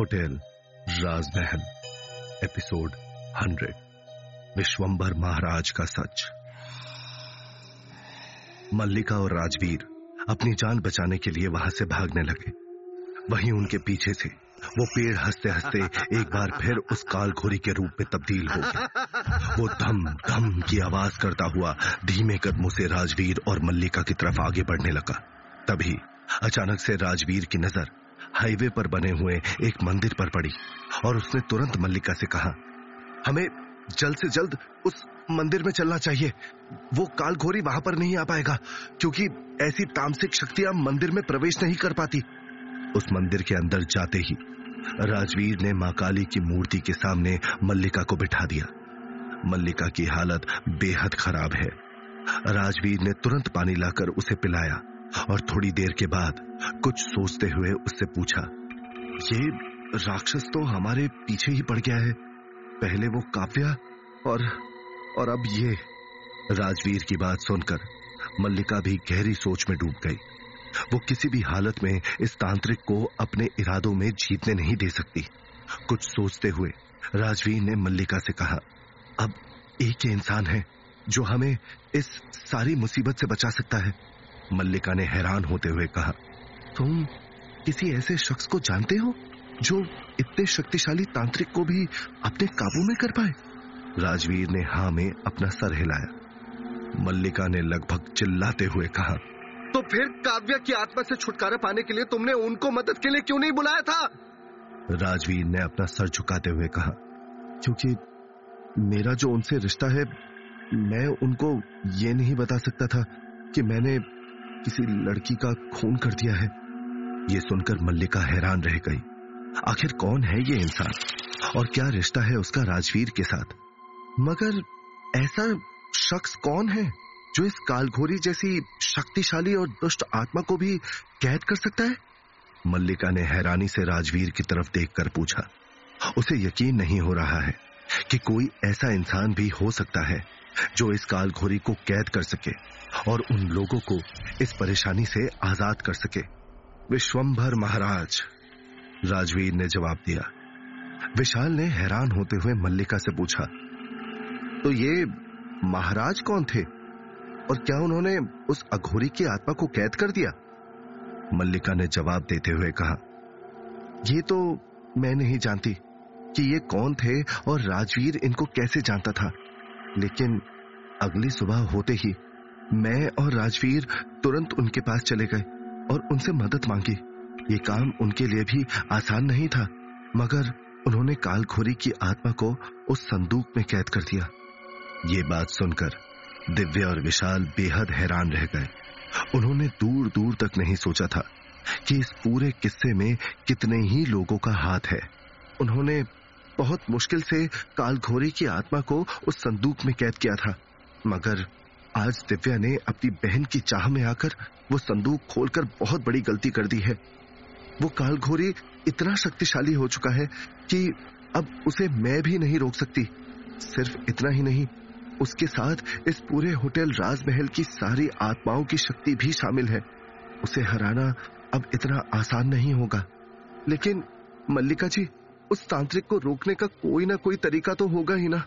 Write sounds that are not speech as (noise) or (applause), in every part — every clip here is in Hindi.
होटल राजमहल एपिसोड हंड्रेड विश्वंभर महाराज का सच। मल्लिका और राजवीर अपनी जान बचाने के लिए वहाँ से भागने लगे। वहीं उनके पीछे से वो पेड़ हँसते हँसते एक बार फिर उस काल घोरी के रूप में तब्दील हो गया। वो धम धम की आवाज़ करता हुआ धीमे कदमों से राजवीर और मल्लिका की तरफ़ आगे बढ़ने लगा। तभी अचानक से राजवीर की नज़र हाईवे पर बने हुए एक मंदिर पर पड़ी और उसने तुरंत मल्लिका से कहा, हमें जल्द से जल्द उस मंदिर में चलना चाहिए। वो काल घोरी वहाँ पर नहीं आ पाएगा, क्योंकि ऐसी तामसिक शक्तियाँ मंदिर में प्रवेश नहीं कर पाती। उस मंदिर के अंदर जाते ही राजवीर ने माँ काली की मूर्ति के सामने मल्लिका को बिठा दिया। मल्लिका की हालत बेहद खराब है। राजवीर ने तुरंत पानी लाकर उसे पिलाया। और थोड़ी देर के बाद कुछ सोचते हुए उससे पूछा, ये राक्षस तो हमारे पीछे ही पड़ गया है। पहले वो काव्या और और अब ये। राजवीर की बात सुनकर मल्लिका भी गहरी सोच में डूब गई। वो किसी भी हालत में इस तांत्रिक को अपने इरादों में जीतने नहीं दे सकती। कुछ सोचते हुए राजवीर ने मल्लिका से कहा, अब एक ही इंसान है जो हमें इस सारी मुसीबत से बचा सकता है। मल्लिका ने हैरान होते हुए कहा तुम किसी ऐसे शख्स को जानते हो जो इतने शक्तिशाली तांत्रिक को भी अपने काबू में कर पाए? राजवीर ने हाँ में अपना सर हिलाया। मल्लिका ने लगभग चिल्लाते हुए कहा तो फिर काव्या की आत्मा से छुटकारा पाने के लिए तुमने उनको मदद के लिए क्यों नहीं बुलाया था? राजवीर ने अपना सर झुकाते हुए कहा क्योंकि मेरा जो उनसे रिश्ता है मैं उनको ये नहीं बता सकता था कि मैंने किसी लड़की का खून कर दिया है। ये सुनकर मल्लिका हैरान रह गई। आखिर कौन है ये इंसान? और क्या रिश्ता है उसका राजवीर के साथ? मगर ऐसा शख्स कौन है जो इस कालघोरी जैसी शक्तिशाली और दुष्ट आत्मा को भी कैद कर सकता है? मल्लिका ने हैरानी से राजवीर की तरफ़ देखकर पूछा। उसे यकीन नहीं हो रहा है कि कोई ऐसा इंसान भी हो सकता है जो इस कालघोरी को कैद कर सके और उन लोगों को इस परेशानी से आज़ाद कर सके। विश्वंभर महाराज, राजवीर ने जवाब दिया। विशाल ने हैरान होते हुए मल्लिका से पूछा तो ये महाराज कौन थे? और क्या उन्होंने उस अघोरी की आत्मा को कैद कर दिया? मल्लिका ने जवाब देते हुए कहा, ये तो मैं नहीं जानती कि ये कौन थे और राजवीर इनको कैसे जानता था। लेकिन अगली सुबह होते ही मैं और राजवीर तुरंत उनके पास चले गए और उनसे मदद मांगी। ये काम उनके लिए भी आसान नहीं था, मगर उन्होंने कालखोरी की आत्मा को उस संदूक में कैद कर दिया। ये बात सुनकर दिव्य और विशाल बेहद हैरान रह गए। उन्होंने दूर दूर तक नहीं सोचा था कि इस पूरे किस्से में कितने ही लोगों का हाथ है। उन्होंने बहुत मुश्किल से कालघोरी की आत्मा को उस संदूक में कैद किया था। मगर आज दिव्या ने अपनी बहन की चाह में आकर वो संदूक खोलकर बहुत बड़ी गलती कर दी है। वो काल कालघोरी इतना शक्तिशाली हो चुका है कि अब उसे मैं भी नहीं रोक सकती। सिर्फ़ इतना ही नहीं, उसके साथ इस पूरे होटल राजमहल की सारी आत्माओं की शक्ति भी शामिल है। उसे हराना अब इतना आसान नहीं होगा। लेकिन मल्लिका जी उस तांत्रिक को रोकने का कोई ना कोई तरीका तो होगा ही ना।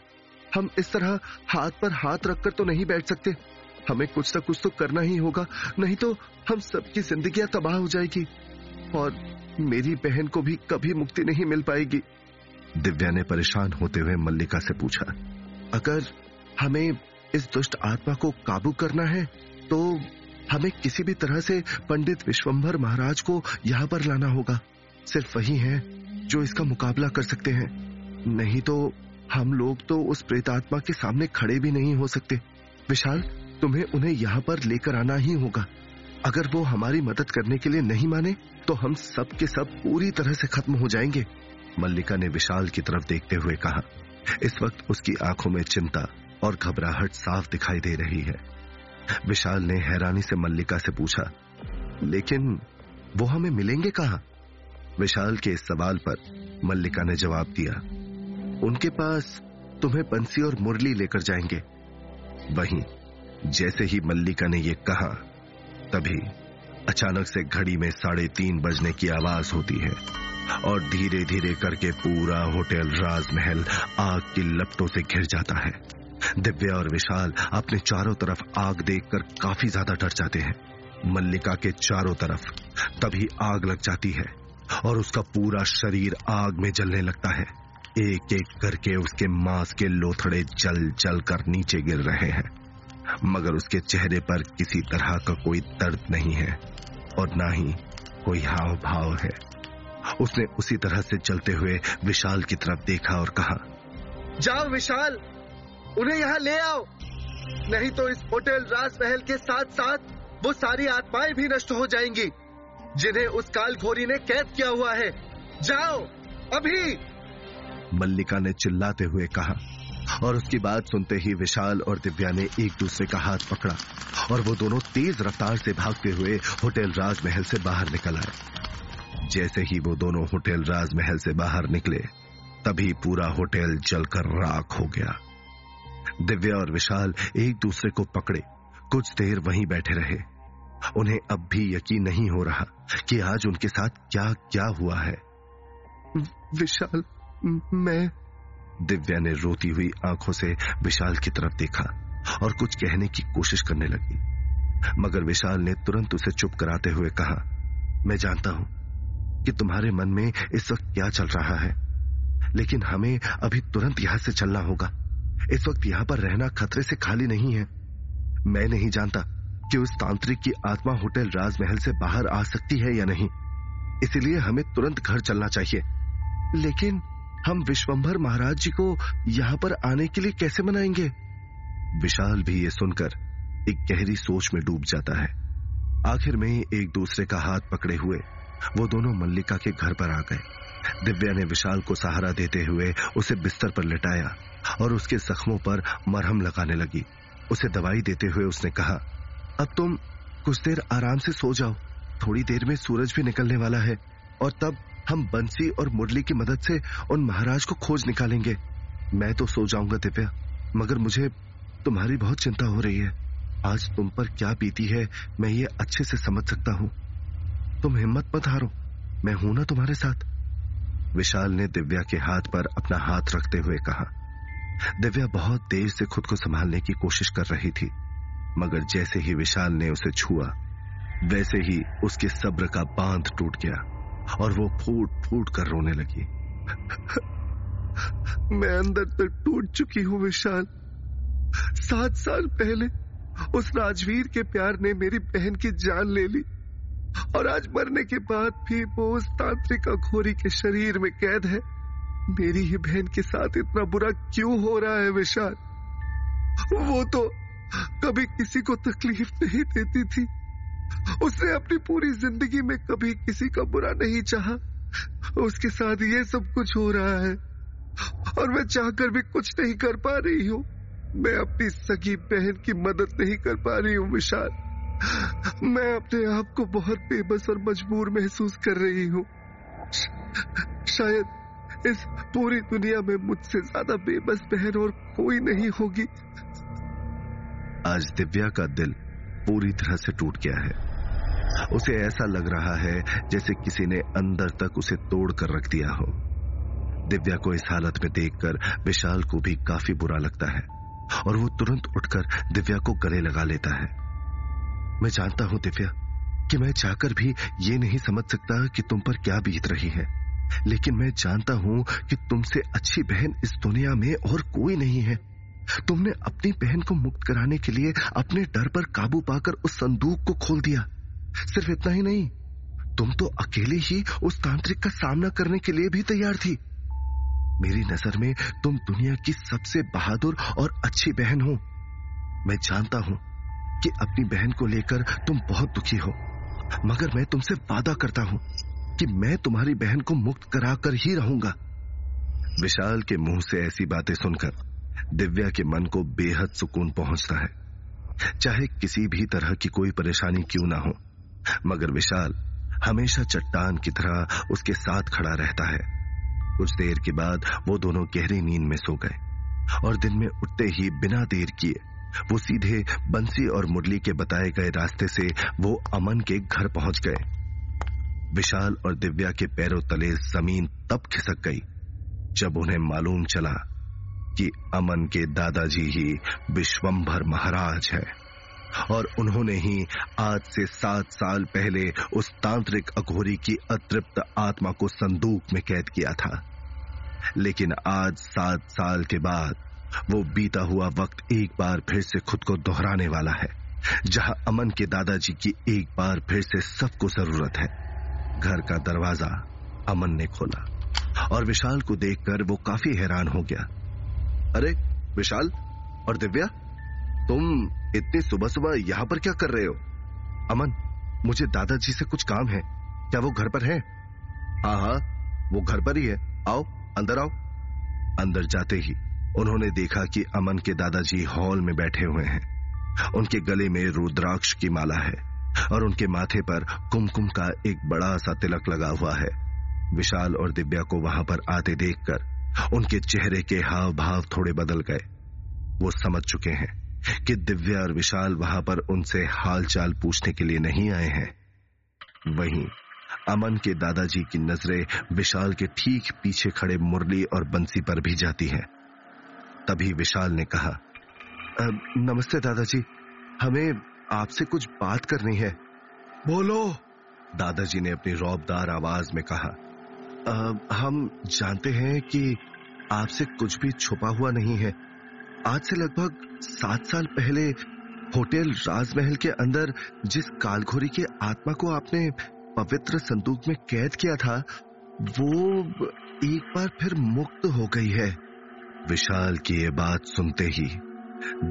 हम इस तरह हाथ पर हाथ रखकर तो नहीं बैठ सकते। हमें कुछ ना कुछ तो करना ही होगा, नहीं तो हम सबकी ज़िंदगी तबाह हो जाएगी। और मेरी बहन को भी कभी मुक्ति नहीं मिल पाएगी। दिव्या ने परेशान होते हुए मल्लिका से पूछा, अगर हमें इस दुष्ट आत्मा को काबू करना है तो हमें किसी भी तरह से पंडित विश्वंभर महाराज को यहाँ पर लाना होगा। सिर्फ़ वही है जो इसका मुकाबला कर सकते हैं। नहीं तो हम लोग तो उस प्रेतात्मा के सामने खड़े भी नहीं हो सकते। विशाल, तुम्हें उन्हें यहाँ पर लेकर आना ही होगा। अगर वो हमारी मदद करने के लिए नहीं माने तो हम सब के सब पूरी तरह से खत्म हो जाएँगे। मल्लिका ने विशाल की तरफ़ देखते हुए कहा। इस वक्त उसकी आँखों में चिंता और घबराहट साफ़ दिखाई दे रही है। विशाल ने हैरानी से मल्लिका से पूछा, लेकिन वो हमें मिलेंगे कहा? विशाल के इस सवाल पर मल्लिका ने जवाब दिया, उनके पास तुम्हें बंसी और मुरली लेकर जाएँगे। वहीं जैसे ही मल्लिका ने यह कहा, तभी अचानक से घड़ी में साढ़े तीन बजने की आवाज़ होती है और धीरे धीरे करके पूरा होटल राजमहल आग की लपटों से घिर जाता है। दिव्या और विशाल अपने चारों तरफ़ आग देखकर काफ़ी ज़्यादा डर जाते हैं। मल्लिका के चारों तरफ़ तभी आग लग जाती है। और उसका पूरा शरीर आग में जलने लगता है। एक एक करके उसके मांस के लोथड़े जल जल कर नीचे गिर रहे हैं। मगर उसके चेहरे पर किसी तरह का कोई दर्द नहीं है, और ना ही कोई हाव भाव है। उसने उसी तरह से चलते हुए विशाल की तरफ़ देखा और कहा, जाओ विशाल, उन्हें यहाँ ले आओ। नहीं तो इस होटल राजमहल के साथ साथ वो सारी आत्माएँ भी नष्ट हो जाएँगी। जिन्हें उस कालखोरी ने कैद किया हुआ है। जाओ, अभी। मल्लिका ने चिल्लाते हुए कहा और उसकी बात सुनते ही विशाल और दिव्या ने एक दूसरे का हाथ पकड़ा और वो दोनों तेज रफ्तार से भागते हुए होटल राजमहल से बाहर निकल आए। जैसे ही वो दोनों होटल राजमहल से बाहर निकले, तभी पूरा होटल जलकर राख हो गया। दिव्या और विशाल एक दूसरे को पकड़े, कुछ देर वहीं बैठे रहे। उन्हें अब भी यकीन नहीं हो रहा कि आज उनके साथ क्या क्या हुआ है। विशाल, मैं। दिव्या ने रोती हुई आँखों से विशाल की तरफ़ देखा और कुछ कहने की कोशिश करने लगी। मगर विशाल ने तुरंत उसे चुप कराते हुए कहा, मैं जानता हूँ कि तुम्हारे मन में इस वक्त क्या चल रहा है, लेकिन हमें अभी तुरंत यहाँ से चलना होगा। इस वक्त यहाँ पर रहना खतरे से खाली नहीं है। मैं नहीं जानता कि उस तांत्रिक की आत्मा होटल राजमहल से बाहर आ सकती है या नहीं। इसलिए हमें तुरंत घर चलना चाहिए। लेकिन हम विश्वंभर महाराज जी को यहाँ पर आने के लिए कैसे मनाएँगे? विशाल भी ये सुनकर एक गहरी सोच में डूब जाता है। आखिर में एक दूसरे का हाथ पकड़े हुए वो दोनों मल्लिका के घर पर आ गए। दिव्या ने विशाल को सहारा देते हुए उसे बिस्तर पर लिटाया और उसके जख्मों पर मरहम लगाने लगी। उसे दवाई देते हुए उसने कहा अब तुम कुछ देर आराम से सो जाओ। थोड़ी देर में सूरज भी निकलने वाला है और तब हम बंसी और मुरली की मदद से उन महाराज को खोज निकालेंगे। मैं तो सो जाऊँगा, दिव्या, मगर मुझे तुम्हारी बहुत चिंता हो रही है। आज तुम पर क्या बीती है, मैं ये अच्छे से समझ सकता हूँ। तुम हिम्मत मत हारो, मैं हूँ ना तुम्हारे साथ। विशाल ने दिव्या के हाथ पर अपना हाथ रखते हुए कहा। दिव्या बहुत देर से खुद को संभालने की कोशिश कर रही थी। मगर जैसे ही विशाल ने उसे छुआ, वैसे ही उसके सब्र का बाँध टूट गया और वो फूट फूट कर रोने लगी। (laughs) मैं अंदर तक टूट चुकी हूँ विशाल। सात साल पहले उस राजवीर के प्यार ने मेरी बहन की जान ले ली और आज मरने के बाद भी वो उस तांत्रिक घोरी के शरीर में कैद है। मेरी ही बहन के साथ इतना बुरा क्यों हो रहा है विशाल? वो तो कभी किसी को तकलीफ़ नहीं देती थी। उसने अपनी पूरी ज़िंदगी में कभी किसी का बुरा नहीं चाहा। उसके साथ ये सब कुछ हो रहा है। और मैं चाहकर भी कुछ नहीं कर पा रही हूँ। मैं अपनी सगी बहन की मदद नहीं कर पा रही हूँ, विशाल। मैं अपने आप को बहुत बेबस और मजबूर महसूस कर रही हूँ। शायद इस पूरी दुनिया में मुझसे ज़्यादा बेबस बहन और कोई नहीं होगी। आज दिव्या का दिल पूरी तरह से टूट गया है। उसे ऐसा लग रहा है जैसे किसी ने अंदर तक उसे तोड़ कर रख दिया हो। दिव्या को इस हालत में देखकर विशाल को भी काफ़ी बुरा लगता है और वो तुरंत उठकर दिव्या को गले लगा लेता है। मैं जानता हूँ दिव्या कि मैं चाहकर भी ये नहीं समझ सकता कि तुम पर क्या बीत रही है, लेकिन मैं जानता हूँ कि तुमसे अच्छी बहन इस दुनिया में और कोई नहीं है। तुमने अपनी बहन को मुक्त कराने के लिए अपने डर पर काबू पाकर उस संदूक को खोल दिया। सिर्फ़ इतना ही नहीं, तुम तो अकेले ही उस तांत्रिक का सामना करने के लिए भी तैयार थी। मेरी नज़र में तुम दुनिया की सबसे बहादुर और अच्छी बहन हो। मैं जानता हूँ कि अपनी बहन को लेकर तुम बहुत दुखी हो, मगर मैं तुमसे वादा करता हूँ कि मैं तुम्हारी बहन को मुक्त कराकर ही रहूँगा। विशाल के मुँह से ऐसी बातें सुनकर दिव्या के मन को बेहद सुकून पहुँचता है। चाहे किसी भी तरह की कोई परेशानी क्यों ना हो, मगर विशाल हमेशा चट्टान की तरह उसके साथ खड़ा रहता है। कुछ देर के बाद वो दोनों गहरी नींद में सो गए और दिन में उठते ही बिना देर किए वो सीधे बंसी और मुरली के बताए गए रास्ते से वो अमन के घर पहुँच गए। विशाल और दिव्या के पैरों तले ज़मीन तब खिसक गई, जब उन्हें मालूम चला कि अमन के दादाजी ही विश्वंभर महाराज है। और उन्होंने ही आज से सात साल पहले उस तांत्रिक अघोरी की अतृप्त आत्मा को संदूक में कैद किया था। लेकिन आज सात साल के बाद वो बीता हुआ वक्त एक बार फिर से खुद को दोहराने वाला है, जहाँ अमन के दादाजी की एक बार फिर से सबको ज़रूरत है। घर का दरवाज़ा अमन ने खोला और विशाल को देखकर वो काफ़ी हैरान हो गया। अरे, विशाल और दिव्या, तुम इतनी सुबह सुबह यहाँ पर क्या कर रहे हो? अमन, मुझे दादाजी से कुछ काम है। क्या वो घर पर है? हाँ हाँ वो घर पर ही है। आओ, अंदर आओ। अंदर जाते ही उन्होंने देखा कि अमन के दादाजी हॉल में बैठे हुए हैं। उनके गले में रुद्राक्ष की माला है और उनके माथे पर कुमकुम का एक बड़ा सा तिलक लगा हुआ है। विशाल और दिव्या को वहाँ पर आते देखकर उनके चेहरे के हाव भाव थोड़े बदल गए। वो समझ चुके हैं कि दिव्या और विशाल वहाँ पर उनसे हालचाल पूछने के लिए नहीं आए हैं। वहीं अमन के दादाजी की नज़रें विशाल के ठीक पीछे खड़े मुरली और बंसी पर भी जाती हैं। तभी विशाल ने कहा नमस्ते दादाजी हमें आपसे कुछ बात करनी है। बोलो। दादाजी ने अपनी रौबदार आवाज़ में कहा आ, हम जानते हैं कि आपसे कुछ भी छुपा हुआ नहीं है। आज से लगभग सात साल पहले होटल राजमहल के अंदर जिस कालघोरी के आत्मा को आपने पवित्र संदूक में कैद किया था वो एक बार फिर मुक्त हो गई है। विशाल की ये बात सुनते ही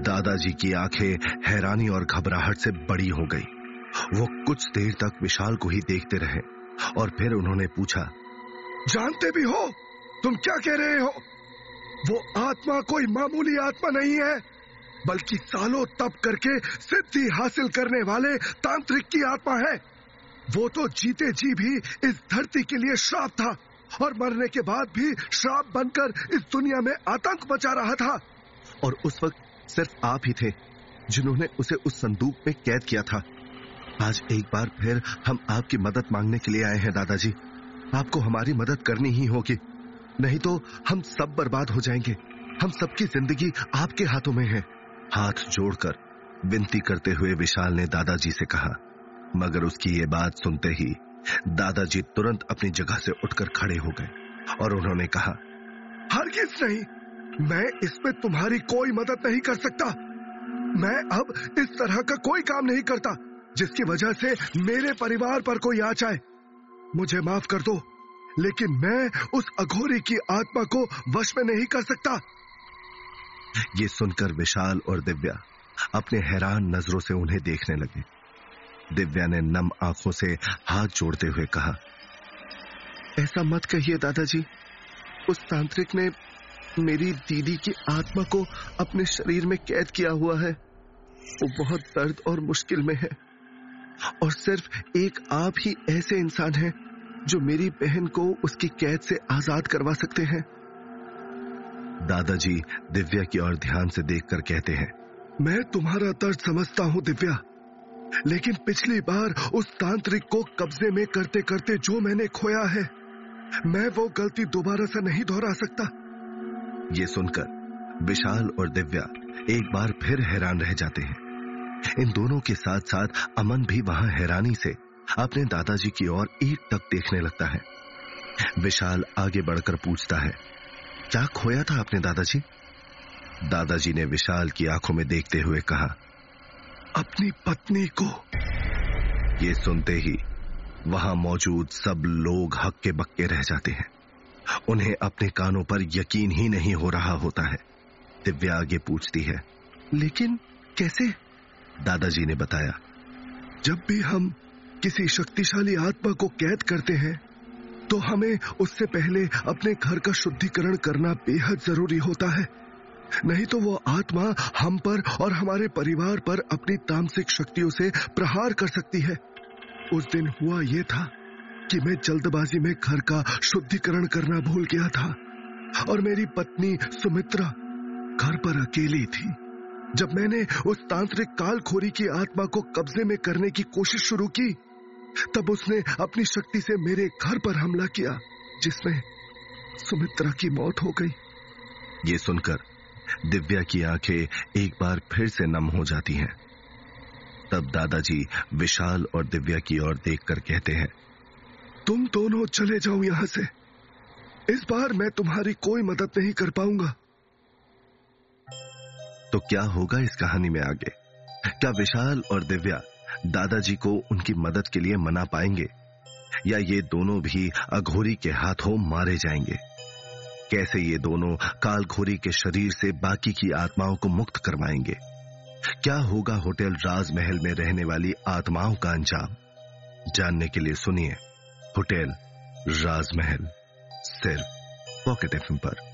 दादाजी की आँखें हैरानी और घबराहट से बड़ी हो गई। वो कुछ देर तक विशाल को ही देखते रहे और फिर उन्होंने पूछा जानते भी हो? तुम क्या कह रहे हो? वो आत्मा कोई मामूली आत्मा नहीं है, बल्कि सालों तप करके सिद्धि हासिल करने वाले तांत्रिक की आत्मा है। वो तो जीते जी भी इस धरती के लिए श्राप था, और मरने के बाद भी श्राप बनकर इस दुनिया में आतंक मचा रहा था। और उस वक्त सिर्फ़ आप ही थे, जिन्होंने उसे उस संदूक में कैद किया था। आज एक बार फिर हम आपकी मदद मांगने के लिए आए हैं, दादाजी। आपको हमारी मदद करनी ही होगी। नहीं तो हम सब बर्बाद हो जाएँगे। हम सबकी ज़िंदगी आपके हाथों में है। हाथ जोड़कर विनती करते हुए विशाल ने दादाजी से कहा, मगर उसकी ये बात सुनते ही दादाजी तुरंत अपनी जगह से उठकर खड़े हो गए और उन्होंने कहा हर किस नहीं! मैं इसमें तुम्हारी कोई मदद नहीं कर सकता। मैं अब इस तरह का कोई काम नहीं करता, जिसकी वजह से मेरे परिवार पर कोई आ जाए। मुझे माफ़ कर दो, लेकिन मैं उस अघोरी की आत्मा को वश में नहीं कर सकता। ये सुनकर विशाल और दिव्या अपने हैरान नज़रों से उन्हें देखने लगे। दिव्या ने नम आँखों से हाथ जोड़ते हुए कहा, ऐसा मत कहिए दादाजी। उस तांत्रिक ने मेरी दीदी की आत्मा को अपने शरीर में कैद किया हुआ है। वो बहुत दर्द और मुश्किल में है। और सिर्फ़ एक आप ही ऐसे इंसान हैं जो मेरी बहन को उसकी कैद से आज़ाद करवा सकते हैं। दादाजी दिव्या की ओर ध्यान से देखकर कहते हैं, मैं तुम्हारा दर्द समझता हूँ दिव्या, लेकिन पिछली बार उस तांत्रिक को कब्जे में करते करते जो मैंने खोया है, मैं वो गलती दोबारा से नहीं दोहरा सकता। ये सुनकर विशाल और दिव्या एक बार फिर हैरान रह जाते हैं। इन दोनों के साथ साथ अमन भी वहाँ हैरानी से अपने दादाजी की ओर एक तक देखने लगता है। विशाल आगे बढ़कर पूछता है, क्या खोया था आपने, दादाजी? दादाजी ने विशाल की आँखों में देखते हुए कहा, अपनी पत्नी को। ये सुनते ही वहाँ मौजूद सब लोग हक्के बक्के रह जाते हैं। उन्हें अपने कानों पर यकीन ही नहीं हो रहा होता है। दिव्या आगे पूछती है, लेकिन कैसे? दादाजी ने बताया, जब भी हम किसी शक्तिशाली आत्मा को कैद करते हैं तो हमें उससे पहले अपने घर का शुद्धिकरण करना बेहद ज़रूरी होता है। नहीं तो वो आत्मा हम पर और हमारे परिवार पर अपनी तामसिक शक्तियों से प्रहार कर सकती है। उस दिन हुआ ये था कि मैं जल्दबाजी में घर का शुद्धिकरण करना भूल गया था और मेरी पत्नी सुमित्रा घर पर अकेली थी। जब मैंने उस तांत्रिक कालखोरी की आत्मा को कब्जे में करने की कोशिश शुरू की तब उसने अपनी शक्ति से मेरे घर पर हमला किया जिसमें सुमित्रा की मौत हो गई। ये सुनकर दिव्या की आँखें एक बार फिर से नम हो जाती हैं। तब दादाजी विशाल और दिव्या की ओर देखकर कहते हैं तुम दोनों चले जाओ यहाँ से। इस बार मैं तुम्हारी कोई मदद नहीं कर पाऊँगा। तो क्या होगा इस कहानी में आगे? क्या विशाल और दिव्या दादाजी को उनकी मदद के लिए मना पाएँगे? या ये दोनों भी अघोरी के हाथों मारे जाएँगे? कैसे ये दोनों कालखोरी के शरीर से बाकी की आत्माओं को मुक्त करवाएँगे? क्या होगा होटल राजमहल में रहने वाली आत्माओं का अंजाम? जानने के लिए सुनिए, होटल राजमहल, सिर्फ़ पॉकेट एफ़ पर।